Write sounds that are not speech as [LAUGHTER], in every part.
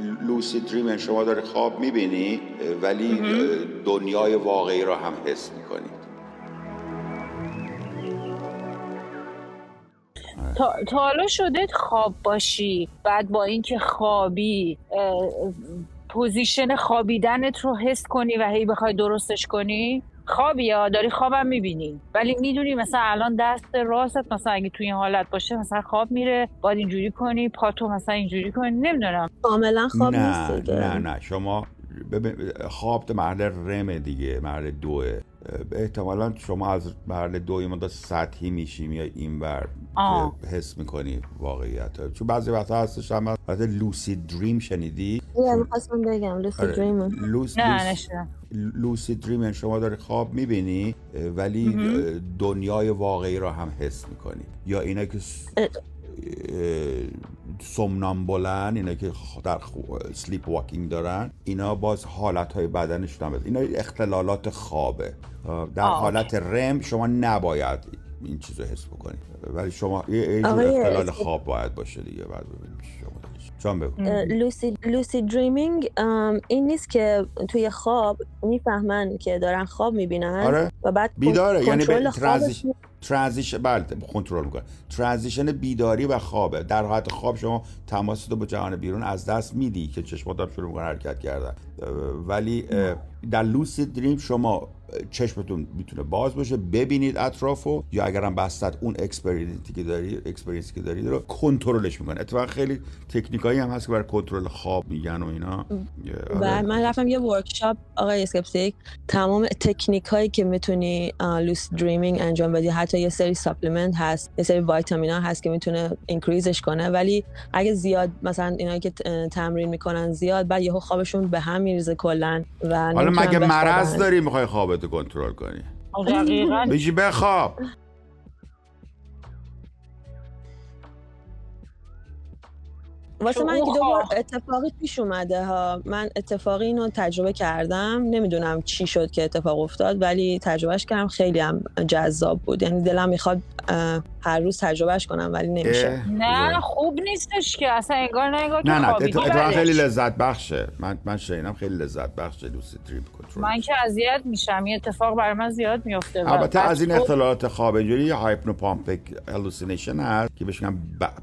lucid dream شما داری خواب می‌بینی ولی دنیای واقعی را هم حس می‌کنید. تا, تا حالا شده خواب باشی بعد با اینکه خوابی position خوابیدنت رو حس کنی و هی بخوای درستش کنی؟ خوابی یا داری خوابم می‌بینی. ولی می‌دونی مثلا الان دست راست مثلا اگه توی این حالت باشه مثلا خواب میره باید اینجوری کنی پاتو مثلا اینجوری کنی. نمی‌دونم. کاملا خواب نه نیست نه نه. شما خواب مرحله رم دیگه مرحله دوه. احتمالا شما از مرحله دوی مدت سطحی میشیم یا اینور حس می‌کنی واقعیت. چون بعضی وقتا هستش هم لوسی دریم شنیدی؟ می‌خواستم بگم لوسی. دریم لوس نه لوسی دریم شما داری خواب می‌بینی ولی دنیای واقعی را هم حس می‌کنی. یا اینا که سمنامبولن اینا که در sleepwalking دارن اینا باز حالت های بدنشون هم اینا اختلالات خوابه. در حالت REM شما نباید این چیزو حس بکنید ولی شما یه اختلال خواب باید باشه دیگه بعد ببینیم شما lucid lucid dreaming این نیست که توی خواب می‌فهمن که دارن خواب می‌بینن آره. و بعد بیداره یعنی به transition transition بله کنترل می‌کنه. transition بیداری و خوابه. در حالت خواب شما تماس با جهان بیرون از دست میدی که چشمات هم شروع می‌کنه حرکت کردن. ولی در lucid dream شما چشمتون می‌تونه باز باشه. ببینید اطرافو. یا اگرم بسته‌ست اون experience ی که داری experience ی که دارید رو کنترلش می‌کنه. اتفاقا خیلی تکنیکایی هم هست که برای کنترل خواب میگن و اینا. و من رفتم یه workshop آقای اسکپتیک تمام تکنیک هایی که می‌تونی lucid dreaming انجام بدی. حتی یه سری supplement هست. یه سری ویتامینا هست که می‌تونه increase ش کنه. ولی اگه زیاد مثلا اینا که تمرین می‌کنن زیاد بعد یهو خوابشون به هم میریزه کلا و حالا مگه مرض داری می‌خوای خوابتو کنترل کنی. دقیقاً. بشی بخواب. واسه من که دو بار اتفاقی پیش اومده ها. من اتفاقی اینو تجربه کردم. نمی‌دونم چی شد که اتفاق افتاد ولی تجربهش کردم خیلی هم جذاب بود. یعنی دلم می‌خواد هر روز تجربهش کنم ولی نمیشه. نه خوب نیستش که. اصلا انگار نه انگار نه نه اتفاقا خیلی لذت بخشه. من من شنیدم خیلی لذت بخشه دوست trip control. من که اذیت میشم. این اتفاق برای من زیاد میفته البته از این اختلالات خواب اینجوری hypnopompic hallucination هست که بهش میگن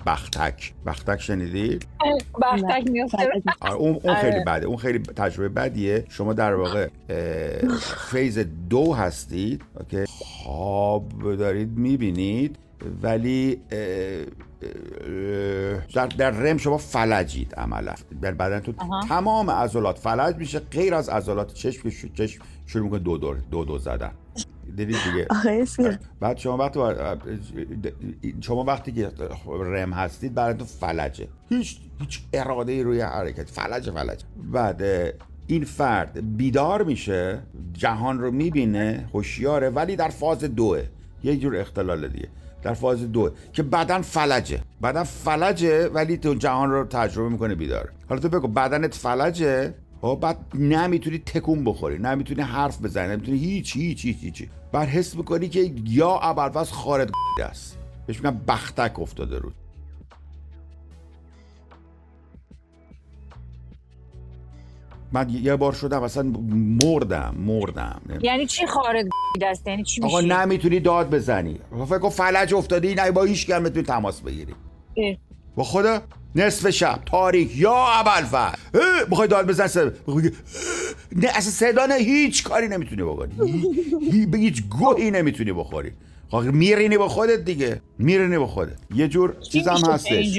بختک. بختک شنیدی؟ بختک میفته اون اون خیلی بده. اون خیلی تجربه بدیه. شما در واقع فیز دو هستید. که خواب دارید می‌بینید. ولی در, در رم شما فلجید عملا. در بدنتون تمام عضلات. فلج میشه غیر از عضلات چشم که چشم شروع می‌کنه دو دور دو دو زدن. دیدید دیگه؟ [LAUGHS] بعد شما وقتی شما وقتی که رم هستید براتون فلجه. هیچ هیچ اراده ای روی حرکت. فلج فلج بعد این فرد بیدار میشه جهان رو می‌بینه هوشیاره ولی در فاز دوه. یه جور اختلال دیگه. در فاز دو که بدن فلجه. بدن فلجه ولی تو جهان رو تجربه می‌کنه بیدار. حالا تو بگو بدنت فلجه؟ و بعد نمی‌تونی تکون بخوری نمی‌تونی حرف بزنی نمی‌تونی هیچ هیچ هیچ هیچ. بعد حس می‌کنی که یا ابرفز خارج است. بهش میگن بختک افتاده رو من یه بار شدم اصلا مردم مردم. یعنی چی خارج دست؟ یعنی چی آقا نمی‌تونی داد بزنی. فکر کن فلج افتادی نه با هیچ کم می‌تونی تماس بگیری. با خدا نصف شب تاریک یا ابوالفضل بخوای داد بزن نه اصلا صدا نه هیچ کاری نمی‌تونی بکنی. به هیچ گوهی نمی‌تونی بخوری. میرینی با خودت دیگه. میرینی با خودت. یه جور چیز هم هستش.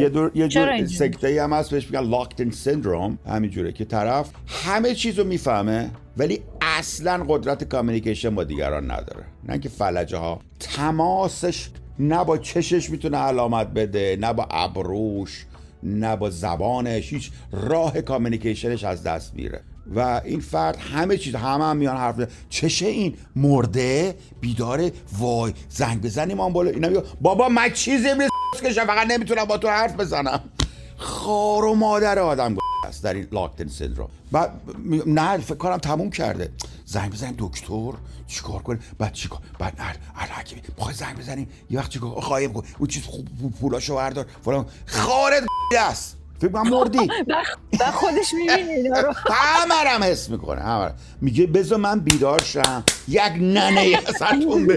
یه, دور یه جور سکته هم هست بهش میگن لاکتن سندروم همینجوره که طرف همه چیزو می‌فهمه ولی اصلا قدرت کامیکیشن با دیگران نداره. نه که فلجه ها تماسش نه با چشش می‌تونه علامت بده نه با ابروش نه با زبانش. هیچ راه کامیکیشنش از دست میره. و این فرد همه چیز همه هم میان حرف چشه این مرده بیداره وای زنگ بزنیم آن بالا. اینا میگه بابا من چیزی که فقط نمی‌تونم با تو حرف بزنم. خار و مادر آدم است در این لاکتن سندروم. بعد نه فکر کنم تموم کرده. زنگ بزنیم دکتر چیکار کنیم؟ بعد چیکار بعد الکی می‌خوای زنگ بزنیم؟ یه وقت چیکار؟ قایم کن اون چیز خوب پولاشو بردار. فلان. خارت [LAUGHS] است. فکر کنم مردی. [LAUGHS] و خودش می‌بینه اینا رو. [LAUGHS] همرم حس می‌کنه همرم میگه بذار من بیدار شم. یک ننه ازتون [LAUGHS]